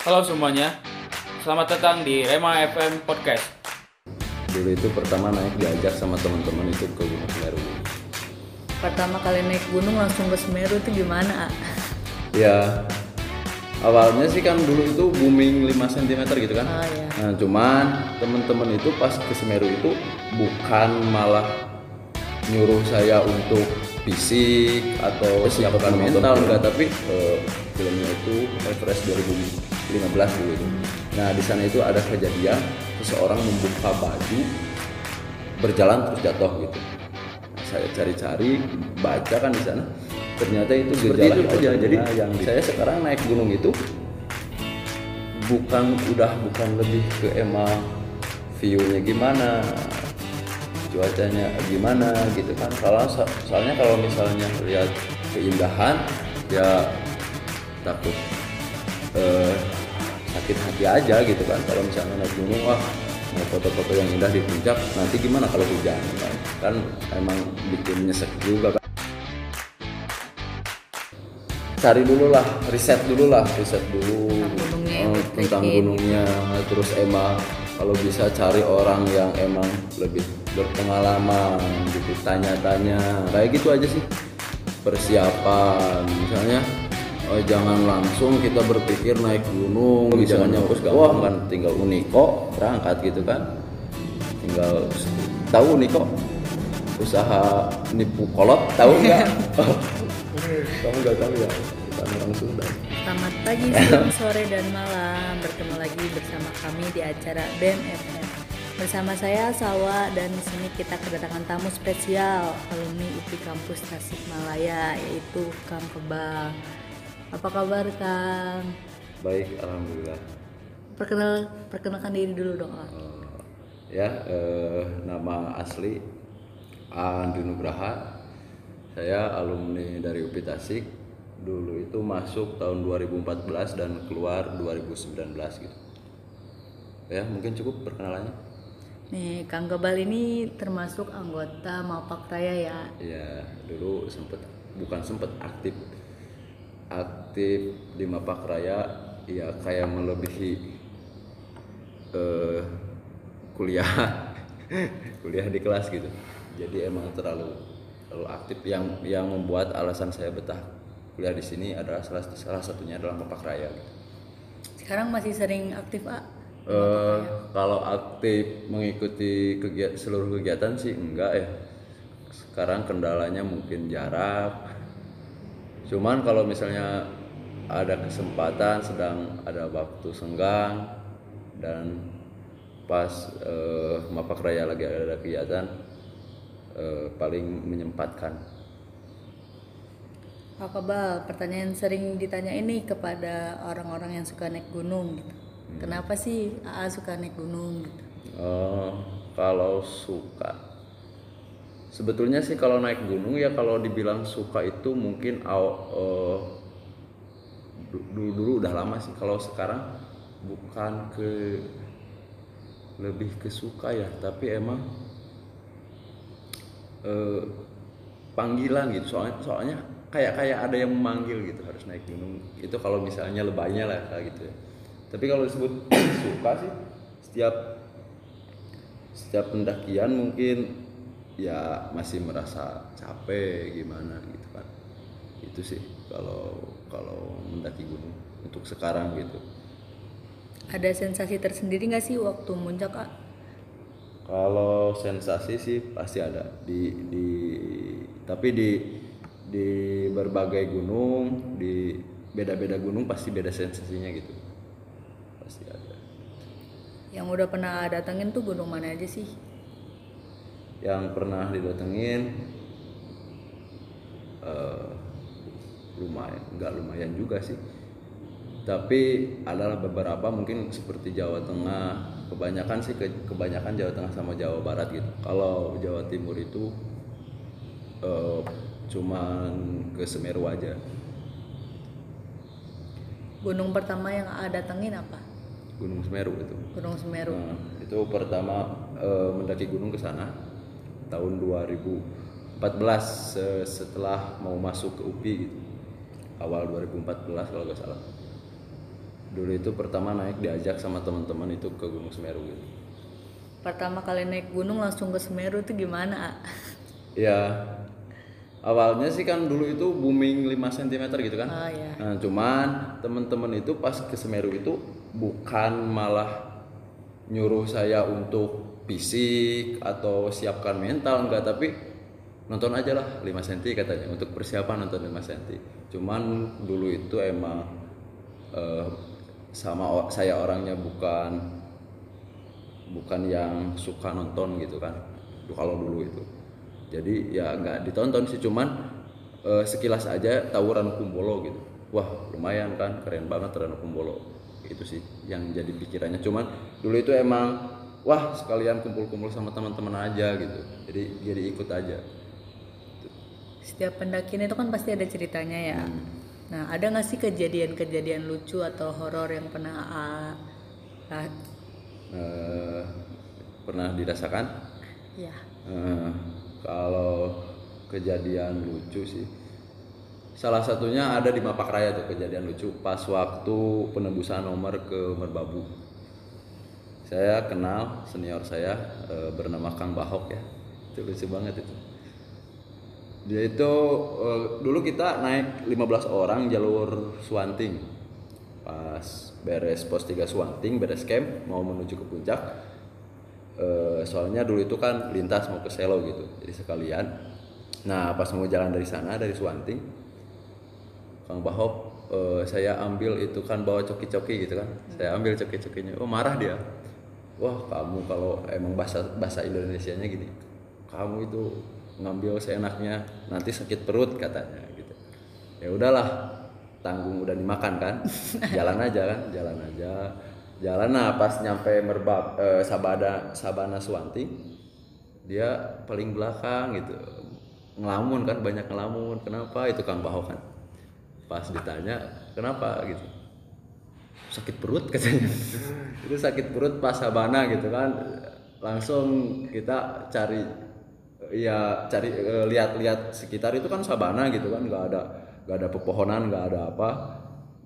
Halo semuanya, selamat datang di Rema FM Podcast. Dulu itu pertama naik diajak sama teman-teman itu ke Gunung Semeru. Pertama kali naik gunung langsung ke Semeru itu gimana? Ya, awalnya sih kan dulu itu booming 5 cm gitu kan. Oh ya. Nah, cuman teman-teman itu pas ke Semeru itu bukan malah nyuruh saya untuk fisik atau siapkan mental enggak tapi eh, filmnya itu Everest 2015 dulu itu. Nah di sana itu ada kejadian seseorang membuka baju berjalan terus jatuh gitu. Nah, saya cari-cari baca kan di sana ternyata itu gejala itu aja. Jadi yang saya sekarang naik gunung itu bukan udah bukan lebih ke emang view-nya gimana cuacanya gimana gitu kan kalau so- soalnya kalau misalnya lihat keindahan ya takut eh, sakit hati aja gitu kan. Kalau misalnya naik gunung wah mau foto-foto yang indah di puncak nanti gimana kalau hujan? Kan, kan emang bikin nyesek juga kan. Cari dulu lah riset dulu lah riset dulu Tentang gunungnya, tentang gunungnya. Terus emang kalau bisa cari orang yang emang lebih berpengalaman gitu tanya-tanya. Kayak gitu aja sih persiapan. Misalnya oh, jangan langsung kita berpikir naik gunung misalnya wah kan tinggal uniko berangkat gitu kan tinggal tahu uniko usaha nipu kolot tahu nggak kamu nggak tahu ya bukan orang Sunda Selamat pagi, siang, sore, dan malam. Bertemu lagi bersama kami di acara BMFM. Bersama saya Sawa dan di sini kita kedatangan tamu spesial alumni UPI Kampus Tasikmalaya yaitu Kang Kebal. Apa kabar Kang? baik alhamdulillah Perkenal perkenalkan diri dulu dong. Kang. Eh, ya eh, nama asli Andi Nugraha saya alumni dari UPI Tasik dulu itu masuk tahun 2014 dan keluar 2019 gitu ya mungkin cukup perkenalannya Nih, Kang Kebal ini termasuk anggota Mapak Raya ya. ya dulu sempet bukan sempet aktif aktif di Mapak Raya ya kayak melebihi eh, kuliah kuliah di kelas gitu jadi emang terlalu terlalu aktif yang yang membuat alasan saya betah kuliah di sini adalah salah salah satunya adalah Mapak Raya gitu. Sekarang masih sering aktif, A? Eh, kalau aktif mengikuti kegiatan seluruh kegiatan sih enggak ya. Sekarang kendalanya mungkin jarak. Cuman kalau misalnya ada kesempatan sedang ada waktu senggang dan pas eh, Mapak Raya lagi ada kegiatan eh, paling menyempatkan. Pak Kebal, pertanyaan sering ditanya ini kepada orang-orang yang suka naik gunung gitu. Kenapa sih AA suka naik gunung gitu? Eh, kalau suka sebetulnya sih kalau naik gunung ya kalau dibilang suka itu mungkin aw- eh, du- dulu dulu udah lama sih. Kalau sekarang bukan ke lebih ke suka ya tapi emang eh, panggilan gitu. Soalnya soalnya kayak kayak ada yang memanggil gitu harus naik gunung. Itu kalau misalnya lebaynya lah kayak gitu ya. Tapi kalau disebut suka sih setiap setiap pendakian mungkin ya masih merasa capek gimana gitu kan itu sih kalau kalau mendaki gunung untuk sekarang gitu Ada sensasi tersendiri nggak sih waktu muncak, Kak? Kalau sensasi sih pasti ada di di tapi di di berbagai gunung di beda-beda gunung pasti beda sensasinya gitu pasti ada. Yang udah pernah datengin tuh gunung mana aja sih? Yang pernah didatengin eh, lumayan nggak lumayan juga sih. Tapi adalah beberapa mungkin seperti Jawa Tengah kebanyakan sih ke- kebanyakan Jawa Tengah sama Jawa Barat gitu. Kalau Jawa Timur itu eh, cuman ke Semeru aja. Gunung pertama yang AA datengin apa? Gunung Semeru itu. Gunung Semeru. Nah, itu pertama eh, mendaki gunung ke sana tahun 2014 se- setelah mau masuk ke UPI gitu. Awal 2014 kalau nggak salah. dulu itu pertama naik diajak sama teman-teman itu ke Gunung Semeru gitu Pertama kali naik gunung langsung ke Semeru tuh gimana? A? ya awalnya sih kan dulu itu booming 5 cm gitu kan Oh ya. Nah, cuman teman-teman itu pas ke Semeru itu bukan malah nyuruh saya untuk fisik atau siapkan mental enggak tapi nonton aja lah 5 cm katanya untuk persiapan nonton 5 cm. Cuman dulu itu emang eh, sama saya orangnya bukan bukan yang suka nonton gitu kan kalau dulu itu. Jadi ya nggak ditonton sih cuman eh, sekilas aja tahu Ranu Kumbolo gitu. Wah lumayan kan keren banget Ranu Kumbolo. Itu sih yang jadi pikirannya. Cuman dulu itu emang wah sekalian kumpul-kumpul sama teman-teman aja gitu. Jadi jadi ikut aja. Setiap pendakian itu kan pasti ada ceritanya ya. Nah, ada nggak sih kejadian-kejadian lucu atau horor yang pernah ra- Eh, pernah dirasakan? Ya Eh, kalau kejadian lucu sih salah satunya ada di Mapak Raya tuh kejadian lucu. Pas waktu penembusan nomor ke Merbabu saya kenal senior saya eh, bernama Kang Bahok ya. Itu lucu banget itu. Dia itu eh, dulu kita naik 15 orang jalur Swanting pas beres pos 3 Swanting beres camp mau menuju ke puncak. Eh, soalnya dulu itu kan lintas mau ke Selo gitu jadi sekalian. Nah pas mau jalan dari sana dari Swanting Kang Bahop eh, saya ambil itu kan bawa coki-coki gitu kan. Saya ambil coki-cokinya. Oh marah dia wah kamu kalau emang bahasa bahasa Indonesianya gini kamu itu ngambil seenaknya nanti sakit perut katanya gitu. Ya udahlah tanggung udah dimakan kan? Jalan aja kan? Jalan aja. Jalan nah pas nyampe merbab eh, sabada sabana Swanting dia paling belakang gitu. Ngelamun kan banyak ngelamun. Kenapa? Itu Kang Bahok kan. Pas ditanya kenapa? gitu sakit perut katanya. Itu sakit perut pas sabana gitu kan. Langsung kita cari ya cari eh, lihat-lihat sekitar itu kan sabana gitu kan. Nggak ada nggak ada pepohonan nggak ada apa.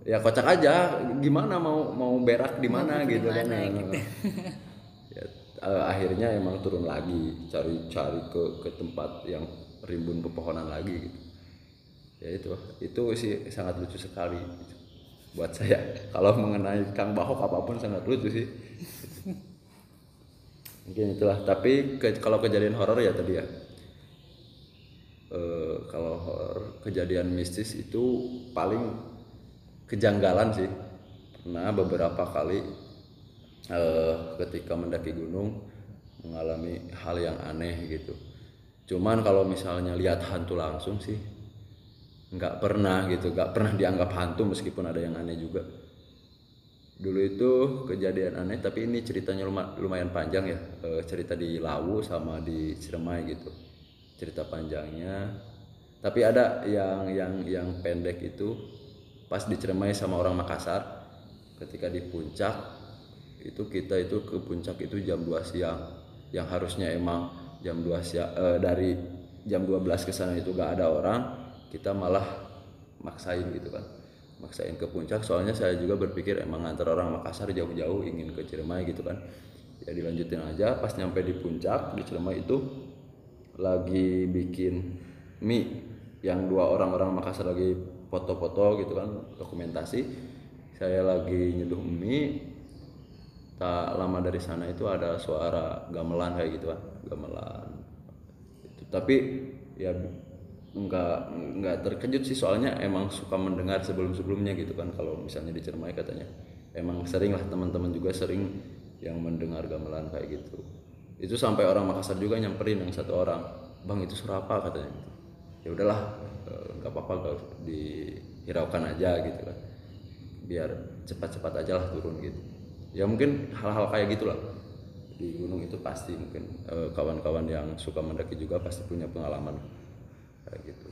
Ya kocak aja. Gimana mau mau berak di mana gitu kan. ya, eh, akhirnya emang turun lagi. Cari-cari ke ke tempat yang rimbun pepohonan lagi gitu. Ya itu itu sih sangat lucu sekali. gitu. Buat saya. Kalau mengenai Kang Bahok apa pun sangat lucu sih. Mungkin itulah. Tapi ke- kalau kejadian horor ya tadi ya. Eh, kalau horor kejadian mistis itu paling kejanggalan sih. Pernah beberapa kali eh, ketika mendaki gunung mengalami hal yang aneh gitu. Cuman kalau misalnya lihat hantu langsung sih nggak pernah gitu nggak pernah dianggap hantu meskipun ada yang aneh juga. Dulu itu kejadian aneh tapi ini ceritanya luma- lumayan panjang ya. Eh, cerita di Lawu sama di Ciremai gitu. Cerita panjangnya. Tapi ada yang yang yang pendek itu pas di Ciremai sama orang Makassar ketika di puncak itu kita itu ke puncak itu jam 2 siang. Yang harusnya emang jam 2 siang eh, dari jam 12 ke sana itu gak ada orang kita malah maksain gitu kan. Maksain ke puncak soalnya saya juga berpikir emang antar orang Makassar jauh-jauh ingin ke Ciremai gitu kan. Ya dilanjutin aja pas nyampe di puncak di Ciremai itu lagi bikin mie yang dua orang-orang Makassar lagi foto-foto gitu kan dokumentasi. Saya lagi nyeduh mie tak lama dari sana itu ada suara gamelan kayak gitu kan gamelan. Itu tapi ya nggak nggak terkejut sih soalnya emang suka mendengar sebelum sebelumnya gitu kan kalau misalnya di Cermai katanya. Emang sering lah teman-teman juga sering yang mendengar gamelan kayak gitu. Itu sampai orang Makassar juga nyamperin yang satu orang bang itu suara apa katanya gitu. ya udahlah eh, nggak apa-apa dihiraukan aja gitu kan. Biar cepat-cepat aja lah turun gitu. Ya mungkin hal-hal kayak gitulah. Di gunung itu pasti mungkin eh, kawan-kawan yang suka mendaki juga pasti punya pengalaman kayak gitu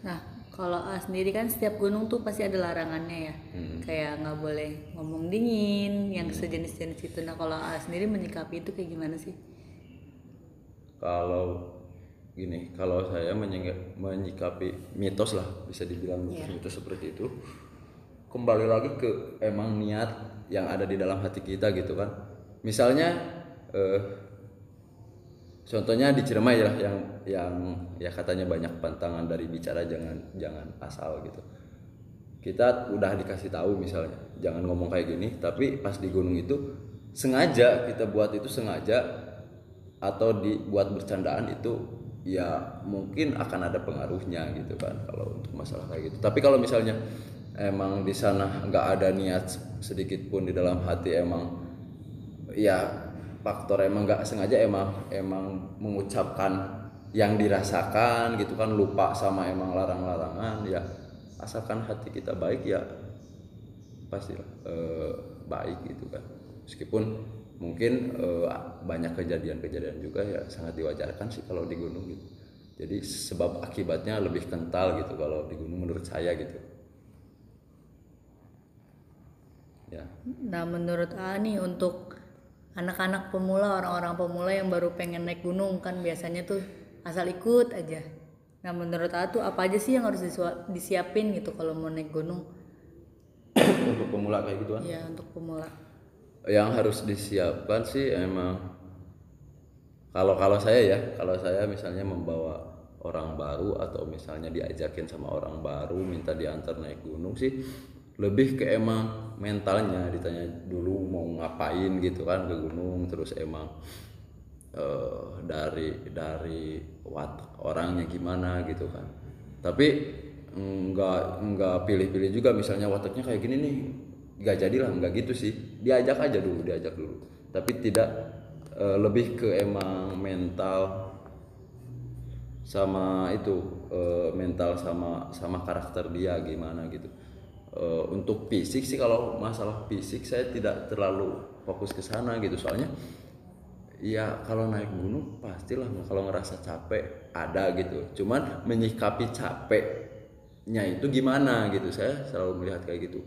Nah, kalau A sendiri kan setiap gunung tuh pasti ada larangannya ya. Hmm. Kayak nggak boleh ngomong dingin, yang sejenis-jenis itu. Nah, kalau A sendiri menyikapi itu kayak gimana sih? kalau gini kalau saya menyikapi mitos lah bisa dibilang mitos-mitos seperti itu kembali lagi ke emang niat yang ada di dalam hati kita gitu kan misalnya eh, contohnya di Ciremai lah yang yang ya katanya banyak pantangan dari bicara jangan jangan asal gitu. Kita udah dikasih tahu misalnya jangan ngomong kayak gini tapi pas di gunung itu sengaja kita buat itu sengaja atau dibuat bercandaan itu ya mungkin akan ada pengaruhnya gitu kan kalau untuk masalah kayak gitu. Tapi kalau misalnya emang di sana nggak ada niat sedikit pun di dalam hati emang ya faktor emang nggak sengaja emang emang mengucapkan yang dirasakan gitu kan lupa sama emang larang-larangan ya asalkan hati kita baik ya pasti eh, baik gitu kan. Meskipun mungkin eh, banyak kejadian-kejadian juga ya sangat diwajarkan sih kalau di gunung gitu. Jadi sebab akibatnya lebih kental gitu kalau di gunung menurut saya gitu. Ya. Nah, menurut A nih untuk anak-anak pemula, orang-orang pemula yang baru pengen naik gunung kan biasanya tuh asal ikut aja. Nah, menurut A tuh apa aja sih yang harus disiapin gitu kalau mau naik gunung? untuk pemula kayak gitu kan Ya, untuk pemula. yang harus disiapkan sih emang kalau kalau saya ya kalau saya misalnya membawa orang baru atau misalnya diajakin sama orang baru minta diantar naik gunung sih lebih ke emang mentalnya ditanya dulu mau ngapain gitu kan ke gunung terus emang eh, dari dari watak orangnya gimana gitu kan. Tapi nggak nggak pilih-pilih juga misalnya wataknya kayak gini nih nggak jadilah nggak gitu sih. Diajak aja dulu diajak dulu. Tapi tidak eh, lebih ke emang mental sama itu eh, mental sama sama karakter dia gimana gitu Eh, untuk fisik sih kalau masalah fisik saya tidak terlalu fokus ke sana gitu. Soalnya ya kalau naik gunung pastilah kalau ngerasa capek ada gitu. Cuman menyikapi capeknya itu gimana gitu saya selalu melihat kayak gitu.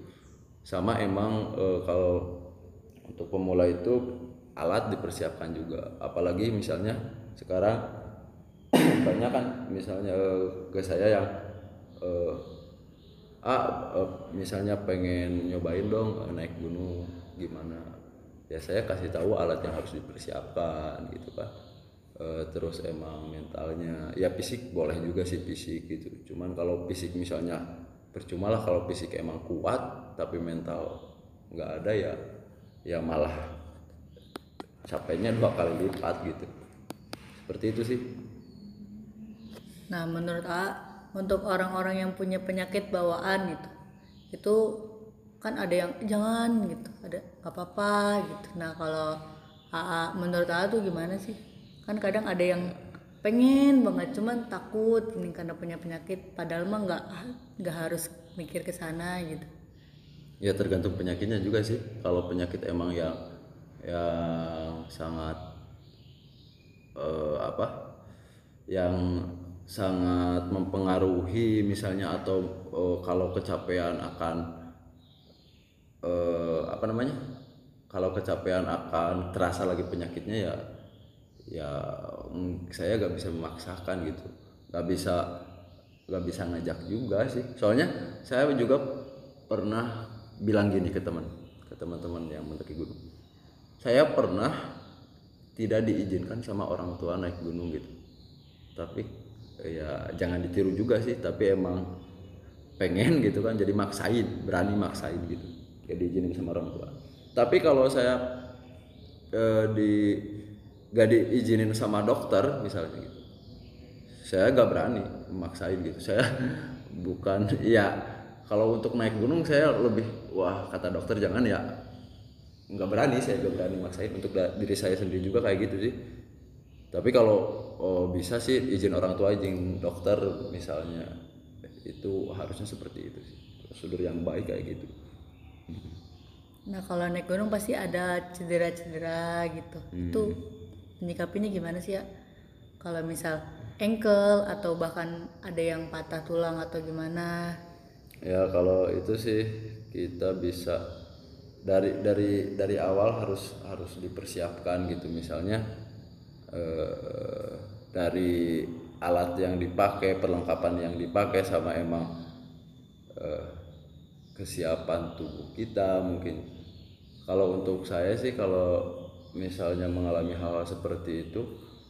Sama emang eh, kalau untuk pemula itu alat dipersiapkan juga. Apalagi misalnya sekarang banyak kan misalnya eh, ke saya yang eh, ah misalnya pengen nyobain dong eh, naik gunung gimana? Ya saya kasih tahu alat yang harus dipersiapkan gitu kan Eh, terus emang mentalnya ya fisik boleh juga sih fisik gitu. Cuman kalau fisik misalnya percuma lah kalau fisik emang kuat tapi mental nggak ada ya ya malah capeknya dua kali lipat gitu. Seperti itu sih. Nah, menurut A untuk orang-orang yang punya penyakit bawaan gitu. Itu kan ada yang jangan gitu, ada nggak apa-apa gitu. Nah, kalau AA menurut AA tuh gimana sih? Kan kadang ada yang pengen banget cuman takut ini karena punya penyakit padahal mah nggak nggak harus mikir ke sana gitu. ya tergantung penyakitnya juga sih kalau penyakit emang yang yang sangat eh, apa yang sangat mempengaruhi misalnya atau eh, kalau kecapean akan eh, apa namanya? Kalau kecapean akan terasa lagi penyakitnya ya ya mm, saya gak bisa memaksakan gitu. Gak bisa gak bisa ngajak juga sih. Soalnya saya juga pernah bilang gini ke teman ke teman-teman yang mendaki gunung. Saya pernah tidak diizinkan sama orang tua naik gunung gitu. Tapi ya jangan ditiru juga sih tapi emang pengen gitu kan jadi maksain berani maksain gitu. Ya diizinin sama orang tua. Tapi kalau saya eh, di gak diizinin sama dokter misalnya gitu saya gak berani memaksain gitu. Saya bukan ya kalau untuk naik gunung saya lebih wah kata dokter jangan ya. Nggak berani saya gak berani maksain. Untuk diri saya sendiri juga kayak gitu sih tapi kalau oh, bisa sih izin orang tua izin dokter misalnya itu harusnya seperti itu sih prosedur yang baik kayak gitu Nah, kalau naik gunung pasti ada cedera-cedera gitu. Itu menyikapinya gimana sih ya? Kalau misal ankle atau bahkan ada yang patah tulang atau gimana? ya kalau itu sih kita bisa dari dari dari awal harus harus dipersiapkan gitu misalnya eh, dari alat yang dipakai perlengkapan yang dipakai sama emang eh, kesiapan tubuh kita mungkin. Kalau untuk saya sih kalau misalnya mengalami hal, seperti itu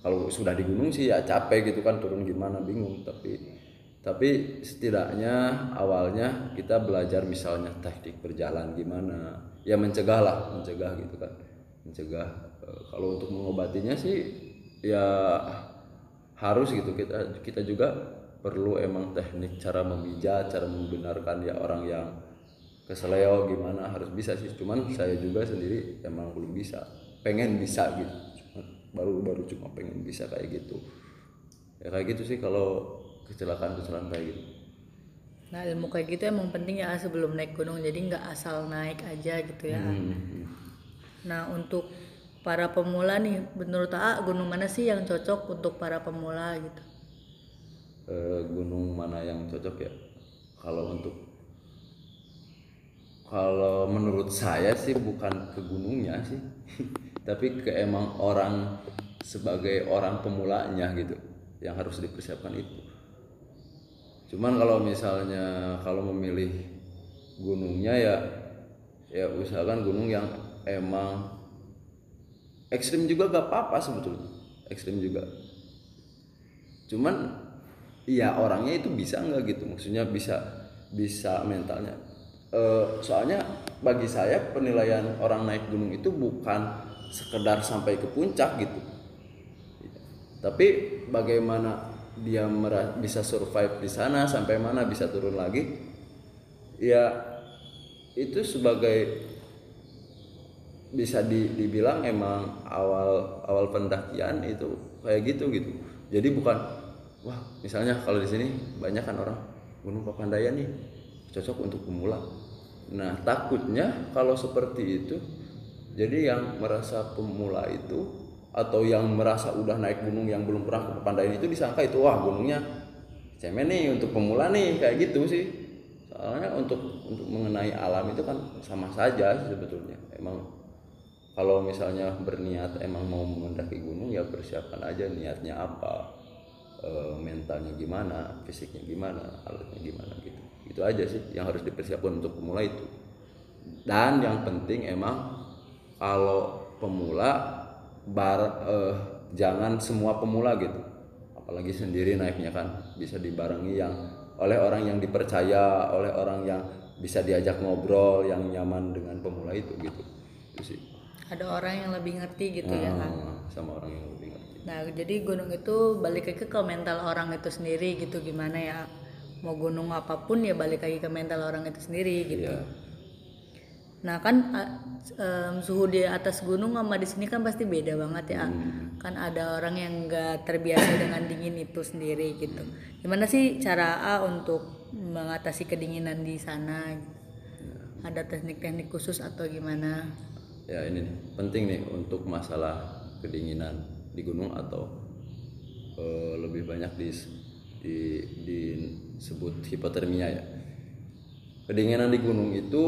kalau sudah di gunung sih ya capek gitu kan turun gimana bingung. Tapi tapi setidaknya awalnya kita belajar misalnya teknik berjalan gimana. Ya mencegah lah mencegah gitu kan. Mencegah E, kalau untuk mengobatinya sih ya harus gitu. Kita kita juga perlu emang teknik cara memijat cara membenarkan ya orang yang keseleo gimana harus bisa sih. Cuman saya juga sendiri emang belum bisa. Pengen bisa gitu. Cuma baru baru cuma pengen bisa kayak gitu. Ya kayak gitu sih kalau kecelakaan kecelakaan kayak gitu. Nah ilmu kayak gitu emang penting ya sebelum naik gunung. Jadi nggak asal naik aja gitu ya. Hmm. Nah untuk para pemula nih menurut A gunung mana sih yang cocok untuk para pemula gitu? Eh, gunung mana yang cocok ya kalau untuk kalau menurut saya sih bukan ke gunungnya sih tapi ke emang orang sebagai orang pemulanya gitu yang harus dipersiapkan itu cuman kalau misalnya kalau memilih gunungnya ya ya usahakan gunung yang emang ekstrim juga gak apa-apa sebetulnya. Ekstrim juga. Cuman ya orangnya itu bisa nggak gitu? Maksudnya bisa bisa mentalnya. Eh, soalnya bagi saya penilaian orang naik gunung itu bukan sekedar sampai ke puncak gitu. Tapi bagaimana dia bisa survive di sana sampai mana bisa turun lagi? Ya itu sebagai bisa di- dibilang emang awal awal pendakian itu kayak gitu gitu. Jadi bukan wah misalnya kalau di sini banyak kan orang gunung papandayan nih cocok untuk pemula. Nah takutnya kalau seperti itu jadi yang merasa pemula itu atau yang merasa udah naik gunung yang belum pernah ke papandayan itu disangka itu wah gunungnya cemen nih untuk pemula nih kayak gitu sih. Soalnya untuk untuk mengenai alam itu kan sama saja sebetulnya. Emang kalau misalnya berniat emang mau mendaki gunung ya persiapkan aja niatnya apa eh, mentalnya gimana fisiknya gimana alatnya gimana gitu. Itu aja sih yang harus dipersiapkan untuk pemula itu. Dan yang penting emang kalau pemula bar eh, jangan semua pemula gitu. Apalagi sendiri naiknya kan bisa dibarengi yang oleh orang yang dipercaya oleh orang yang bisa diajak ngobrol yang nyaman dengan pemula itu gitu. Itu sih Ada orang yang lebih ngerti gitu ya kan. Sama orang yang lebih ngerti Nah jadi gunung itu balik lagi ke mental orang itu sendiri gitu gimana ya mau gunung apa pun ya balik lagi ke mental orang itu sendiri gitu. Iya. Nah kan em, suhu di atas gunung sama di sini kan pasti beda banget ya. Kan ada orang yang nggak terbiasa dengan dingin itu sendiri gitu. Gimana sih cara A untuk mengatasi kedinginan di sana? Ada teknik-teknik khusus atau gimana? Ya ini nih, penting nih untuk masalah kedinginan di gunung atau eh, lebih banyak di di disebut hipotermia ya. Kedinginan di gunung itu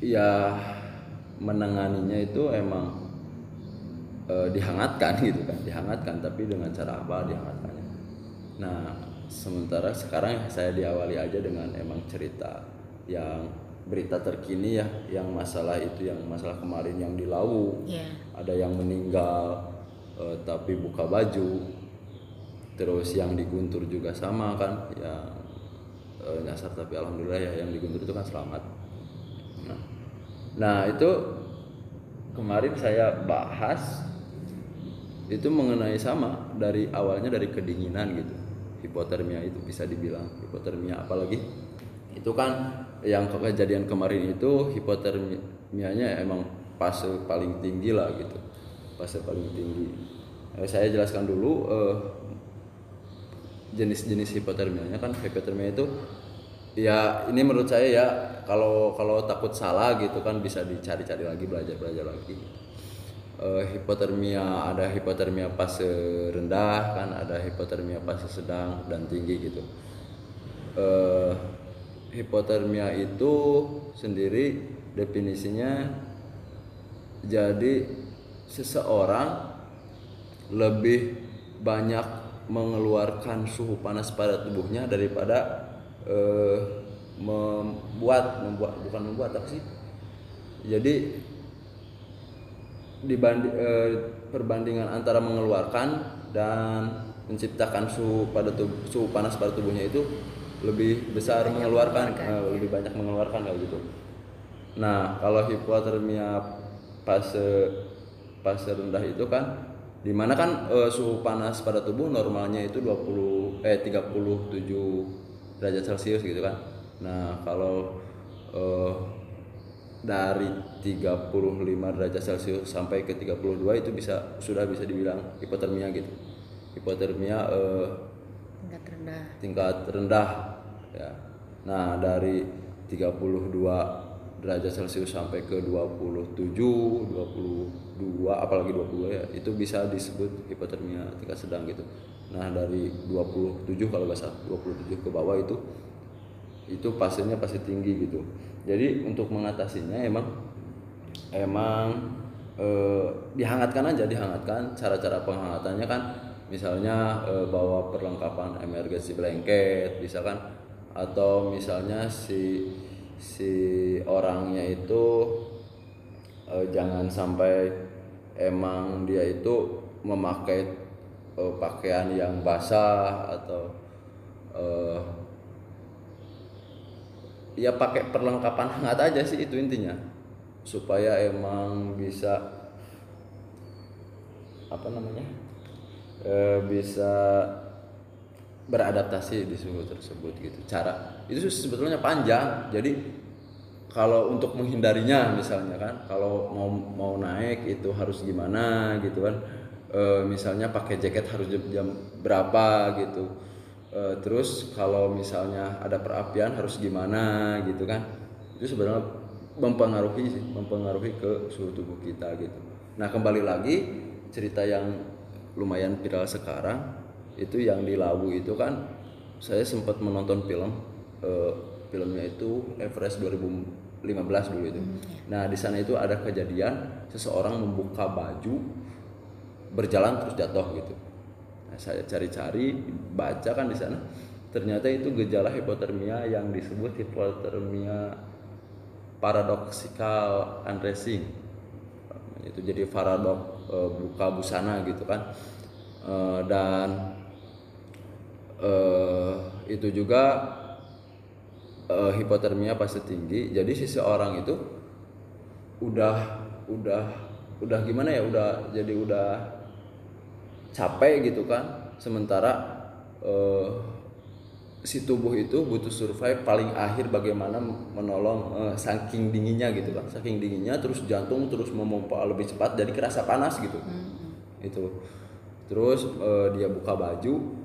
ya menanganinya itu emang eh, dihangatkan gitu kan dihangatkan tapi dengan cara apa dihangatkannya. Nah sementara sekarang saya diawali aja dengan emang cerita yang berita terkini ya yang masalah itu yang masalah kemarin yang di Lawu. Iya. ada yang meninggal eh, tapi buka baju. Terus yang di Guntur juga sama kan yang eh, nyasar tapi alhamdulillah ya yang di Guntur itu kan selamat. Nah, nah itu kemarin saya bahas itu mengenai sama dari awalnya dari kedinginan gitu. Hipotermia itu bisa dibilang hipotermia apalagi itu kan yang ke- kejadian kemarin itu hipotermianya emang fase paling tinggi lah gitu. Fase paling tinggi. Eh, saya jelaskan dulu eh, jenis-jenis hipotermianya kan hipotermia itu ya ini menurut saya ya kalau kalau takut salah gitu kan bisa dicari-cari lagi belajar-belajar lagi. Eh, hipotermia ada hipotermia fase rendah kan ada hipotermia fase sedang dan tinggi gitu. Eh, hipotermia itu sendiri definisinya jadi seseorang lebih banyak mengeluarkan suhu panas pada tubuhnya daripada eh, membuat membuat bukan membuat apa sih? Jadi dibanding eh, perbandingan antara mengeluarkan dan menciptakan suhu pada tubuh suhu panas pada tubuhnya itu lebih besar mengeluarkan eh, lebih banyak mengeluarkan kayak gitu. Nah, kalau hipotermia fase fase rendah itu kan di mana kan eh, suhu panas pada tubuh normalnya itu 20 eh 37 derajat Celcius gitu kan. Nah, kalau eh, dari 35 derajat Celcius sampai ke 32 itu bisa sudah bisa dibilang hipotermia gitu. Hipotermia eh, tingkat rendah tingkat rendah ya. Nah, dari 32 derajat Celcius sampai ke 27, 22 apalagi 22 ya, itu bisa disebut hipotermia tingkat sedang gitu. Nah, dari 27 kalau salah 27 ke bawah itu itu pasiennya pasti tinggi gitu. Jadi untuk mengatasinya emang emang eh, dihangatkan aja, dihangatkan. Cara-cara penghangatannya kan misalnya eh, bawa perlengkapan emergency blanket, bisa kan? Atau misalnya si si orangnya itu eh, jangan sampai emang dia itu memakai eh, pakaian yang basah atau eh, ya pakai perlengkapan hangat aja sih itu intinya. Supaya emang bisa apa namanya Eh, bisa beradaptasi di suhu tersebut gitu. Cara itu sebetulnya panjang. Jadi kalau untuk menghindarinya misalnya kan kalau mau mau naik itu harus gimana gitu kan. Eh, misalnya pakai jaket harus jam, jam berapa gitu. Eh, terus kalau misalnya ada perapian harus gimana gitu kan. Itu sebenarnya mempengaruhi sih mempengaruhi ke suhu tubuh kita gitu. Nah kembali lagi cerita yang lumayan viral sekarang itu yang di Lawu itu kan saya sempat menonton film eh, filmnya itu Everest 2015 dulu itu. Nah di sana itu ada kejadian seseorang membuka baju berjalan terus jatuh gitu. Nah, saya cari-cari baca kan di sana ternyata itu gejala hipotermia yang disebut hipotermia paradoxical undressing itu jadi paradok e, buka busana gitu kan. E, dan e, itu juga e, hipotermia pasti tinggi. Jadi seseorang itu udah udah udah gimana ya udah jadi udah capek gitu kan. Sementara eh, si tubuh itu butuh survive paling akhir bagaimana menolong eh, saking dinginnya gitu kan. Saking dinginnya terus jantung terus memompa lebih cepat jadi kerasa panas gitu. Itu terus eh, dia buka baju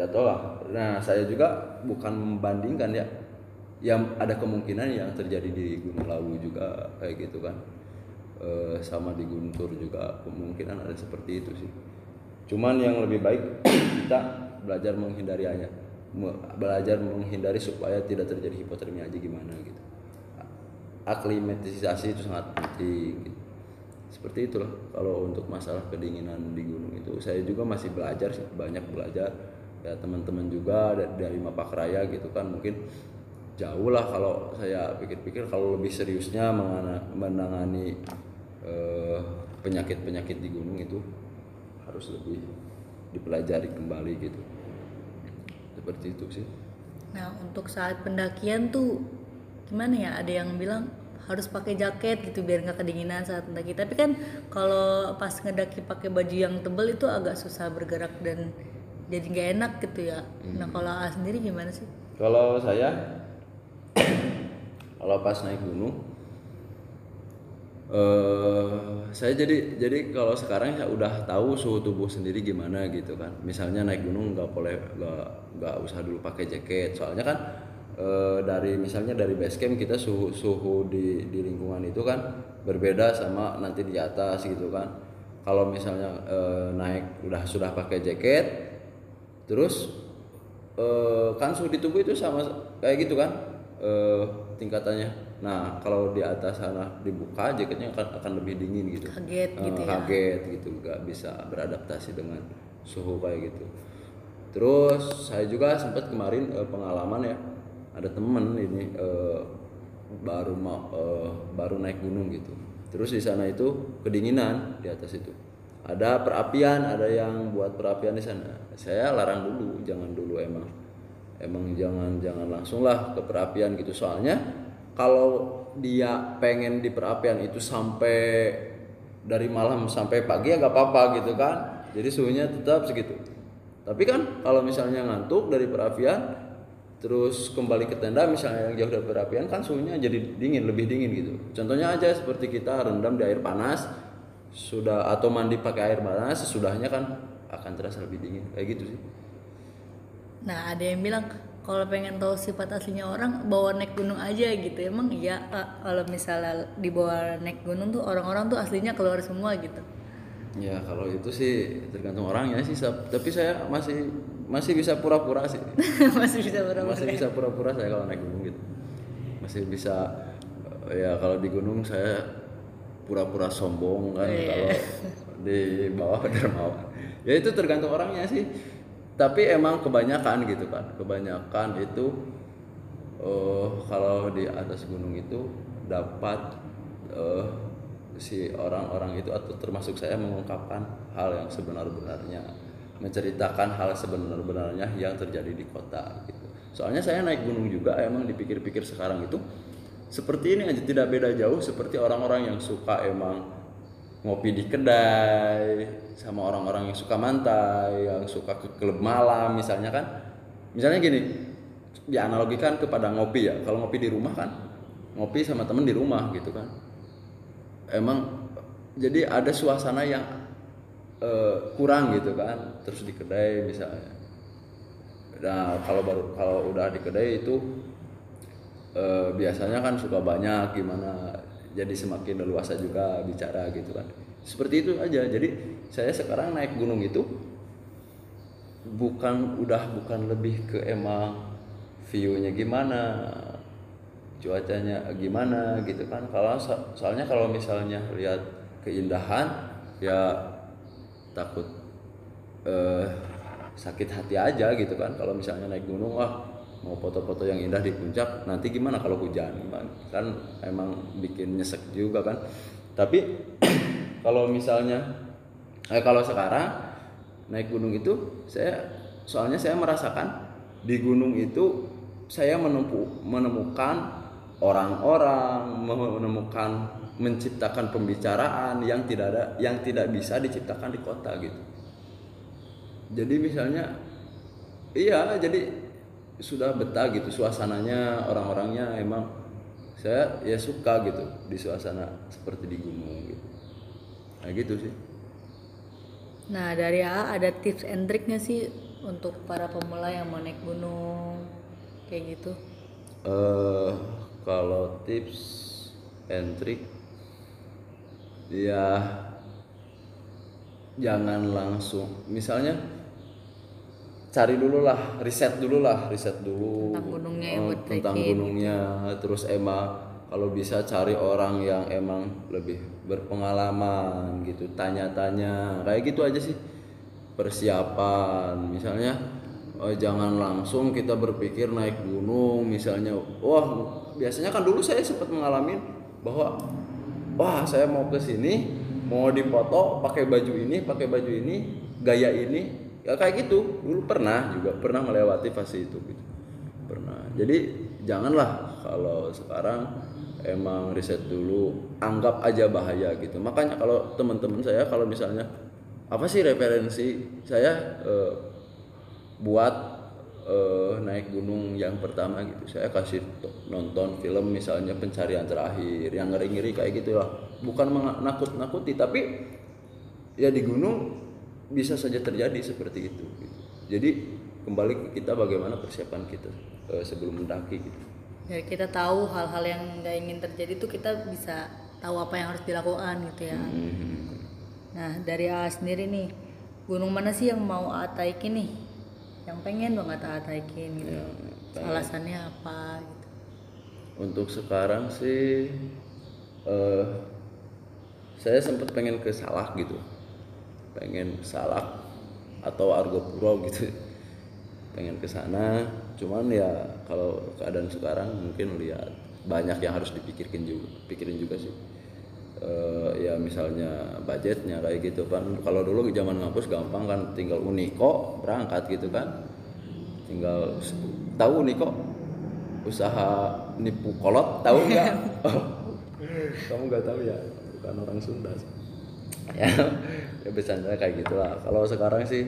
jatuh lah. Nah saya juga bukan membandingkan ya. Yang ada kemungkinan yang terjadi di Gunung Lawu juga kayak gitu kan. Eh, sama di Guntur juga kemungkinan ada seperti itu sih. Cuman yang lebih baik kita belajar menghindarinya Me- belajar menghindari supaya tidak terjadi hipotermia aja gimana gitu. Aklimatisasi itu sangat penting gitu. seperti itulah kalau untuk masalah kedinginan di gunung itu. Saya juga masih belajar sih banyak belajar ya teman-teman juga da- dari Mapak Raya gitu kan mungkin jauh lah kalau saya pikir-pikir kalau lebih seriusnya menangani eh, penyakit-penyakit di gunung itu harus lebih dipelajari kembali gitu seperti itu sih Nah, untuk saat pendakian tuh gimana ya? Ada yang bilang harus pakai jaket gitu biar nggak kedinginan saat mendaki. Tapi kan kalau pas ngedaki pakai baju yang tebel itu agak susah bergerak dan jadi nggak enak gitu ya. Nah, kalau A sendiri gimana sih? Kalau saya kalau pas naik gunung eh saya jadi jadi kalau sekarang ya udah tahu suhu tubuh sendiri gimana gitu kan. Misalnya naik gunung nggak boleh nggak nggak usah dulu pakai jaket. Soalnya kan eh, dari misalnya dari base camp kita suhu suhu di di lingkungan itu kan berbeda sama nanti di atas gitu kan. Kalau misalnya eh, naik udah sudah pakai jaket terus eh, kan suhu di tubuh itu sama kayak gitu kan eh, tingkatannya. Nah kalau di atas sana dibuka jaketnya akan akan lebih dingin gitu. Kaget Eh, gitu ya. Kaget gitu, nggak bisa beradaptasi dengan suhu kayak gitu. Terus saya juga sempat kemarin eh, pengalaman ya ada temen ini eh, baru mau eh, baru naik gunung gitu terus di sana itu kedinginan di atas itu ada perapian ada yang buat perapian di sana. Saya larang dulu jangan dulu emang emang jangan jangan langsung lah ke perapian gitu. Soalnya kalau dia pengen di perapian itu sampai dari malam sampai pagi ya nggak apa-apa gitu kan. Jadi suhunya tetap segitu. Tapi kan kalau misalnya ngantuk dari perapian terus kembali ke tenda misalnya yang jauh dari perapian kan suhunya jadi dingin lebih dingin gitu. Contohnya aja seperti kita rendam di air panas sudah atau mandi pakai air panas sesudahnya kan akan terasa lebih dingin. Kayak gitu sih. Nah, ada yang bilang kalau pengen tahu sifat aslinya orang bawa naik gunung aja gitu. Emang iya kalau misalnya dibawa naik gunung tuh orang-orang tuh aslinya keluar semua gitu. ya kalau itu sih tergantung orangnya sih tapi saya masih masih bisa pura-pura sih. Masih bisa berapa masih bisa pura-pura saya kalau naik gunung gitu. Masih bisa ya kalau di gunung saya pura-pura sombong kan kalau di bawah dermawan ya itu tergantung orangnya sih. Tapi emang kebanyakan gitu kan kebanyakan itu eh kalau di atas gunung itu dapat eh, si orang-orang itu atau termasuk saya mengungkapkan hal yang sebenar-benarnya menceritakan hal sebenar-benarnya yang terjadi di kota gitu. Soalnya saya naik gunung juga emang dipikir-pikir sekarang itu seperti ini aja tidak beda jauh seperti orang-orang yang suka emang ngopi di kedai sama orang-orang yang suka mantai, yang suka ke klub malam misalnya kan. Misalnya gini, dianalogikan kepada ngopi ya. Kalau ngopi di rumah kan ngopi sama temen di rumah gitu kan emang jadi ada suasana yang eh, kurang gitu kan terus di kedai misalnya nah kalau baru kalau udah di kedai itu eh, biasanya kan suka banyak gimana jadi semakin leluasa juga bicara gitu kan. Seperti itu aja. Jadi saya sekarang naik gunung itu bukan udah bukan lebih ke emang view-nya gimana cuacanya gimana gitu kan. Kalau so- soalnya kalau misalnya lihat keindahan ya takut eh, sakit hati aja gitu kan. Kalau misalnya naik gunung wah mau foto-foto yang indah di puncak nanti gimana kalau hujan kan emang bikin nyesek juga kan? Tapi kalau misalnya eh, kalau sekarang naik gunung itu saya soalnya saya merasakan di gunung itu saya menempu, menemukan orang-orang menemukan menciptakan pembicaraan yang tidak ada yang tidak bisa diciptakan di kota gitu. Jadi misalnya iya jadi sudah betah gitu suasananya orang-orangnya emang saya ya suka gitu di suasana seperti di gunung gitu. Nah gitu sih. Nah, dari A ada tips and trick nggak sih untuk para pemula yang mau naik gunung kayak gitu? eh kalau tips and trick ya jangan langsung. Misalnya cari dulu lah riset dulu lah riset dulu. Tentang gunungnya yang eh, buat tentang trekking. gunungnya. Terus emang kalau bisa cari orang yang emang lebih berpengalaman gitu tanya-tanya. Kayak gitu aja sih persiapan. Misalnya eh, jangan langsung kita berpikir naik gunung misalnya. Wah biasanya kan dulu saya sempat mengalami bahwa wah saya mau ke sini mau dipoto pakai baju ini pakai baju ini gaya ini ya kayak gitu. Dulu pernah juga pernah melewati fase itu gitu. Pernah. Jadi janganlah kalau sekarang emang riset dulu anggap aja bahaya gitu. Makanya kalau teman-teman saya kalau misalnya apa sih referensi saya eh, buat eh, naik gunung yang pertama gitu. Saya kasih to- nonton film misalnya pencarian terakhir yang ngeri-ngeri kayak gitu lah bukan menakut-nakuti tapi ya di gunung bisa saja terjadi seperti itu gitu. jadi kembali ke kita bagaimana persiapan kita eh, sebelum mendaki gitu Biar kita tahu hal-hal yang nggak ingin terjadi tuh kita bisa tahu apa yang harus dilakukan gitu ya. Hmm. Nah, dari A sendiri nih, gunung mana sih yang mau A taikin nih? Yang pengen banget A taikin gitu. Ya, Alasannya apa gitu. Untuk sekarang sih eh saya sempat pengen ke Salak gitu. Pengen Salak atau Argopuro gitu. Pengen ke sana, cuman ya kalau keadaan sekarang mungkin lihat banyak yang harus dipikirkan juga pikirin juga sih. Eh, ya misalnya budgetnya kayak gitu kan. Kalau dulu zaman ngampus gampang kan tinggal uniko berangkat gitu kan. Tinggal tahu uniko? Usaha nipu kolot tahu nggak? Kamu nggak tahu ya? Bukan orang Sunda sih. Ya ya bercanda kayak gitulah. Kalau sekarang sih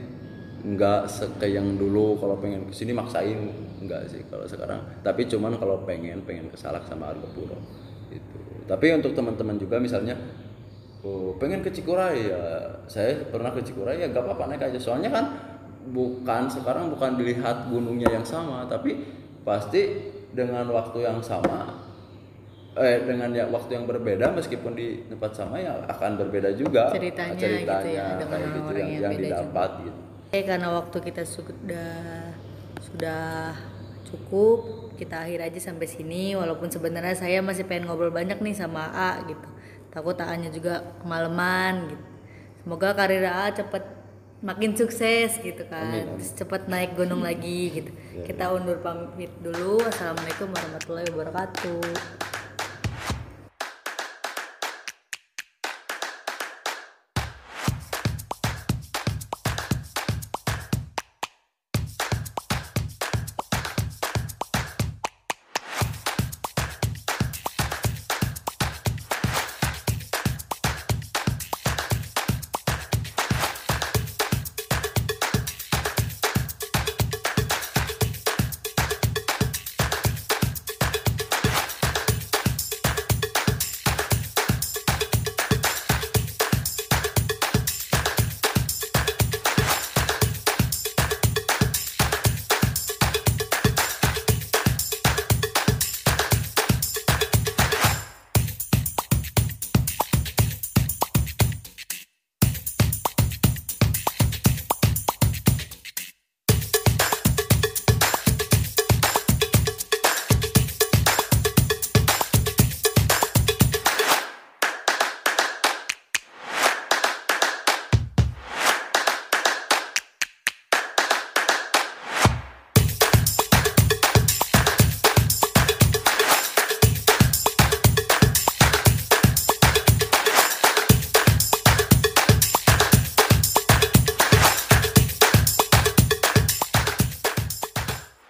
nggak seke yang dulu. Kalau pengen ke sini maksain enggak sih kalau sekarang. Tapi cuman kalau pengen pengen ke Salak sama Argopuro itu tapi untuk teman-teman juga misalnya oh, pengen ke Cikuray? Ya saya pernah ke Cikuray ya nggak apa-apa naik aja. Soalnya kan bukan sekarang bukan dilihat gunungnya yang sama tapi pasti dengan waktu yang sama eh dengan ya waktu yang berbeda meskipun di tempat sama ya akan berbeda juga Ceritanya gitu ya, dengan kayak gitu orang-orang yang, yang yang didapat gitu Eh karena waktu kita sudah sudah cukup, kita akhir aja sampai sini. Walaupun sebenarnya saya masih pengen ngobrol banyak nih sama A gitu. Takut A-nya juga kemalaman gitu. Semoga karir A cepet makin sukses gitu kan. Amin, amin. Cepet naik gunung lagi gitu. Kita undur pamit dulu. Assalamualaikum warahmatullahi wabarakatuh.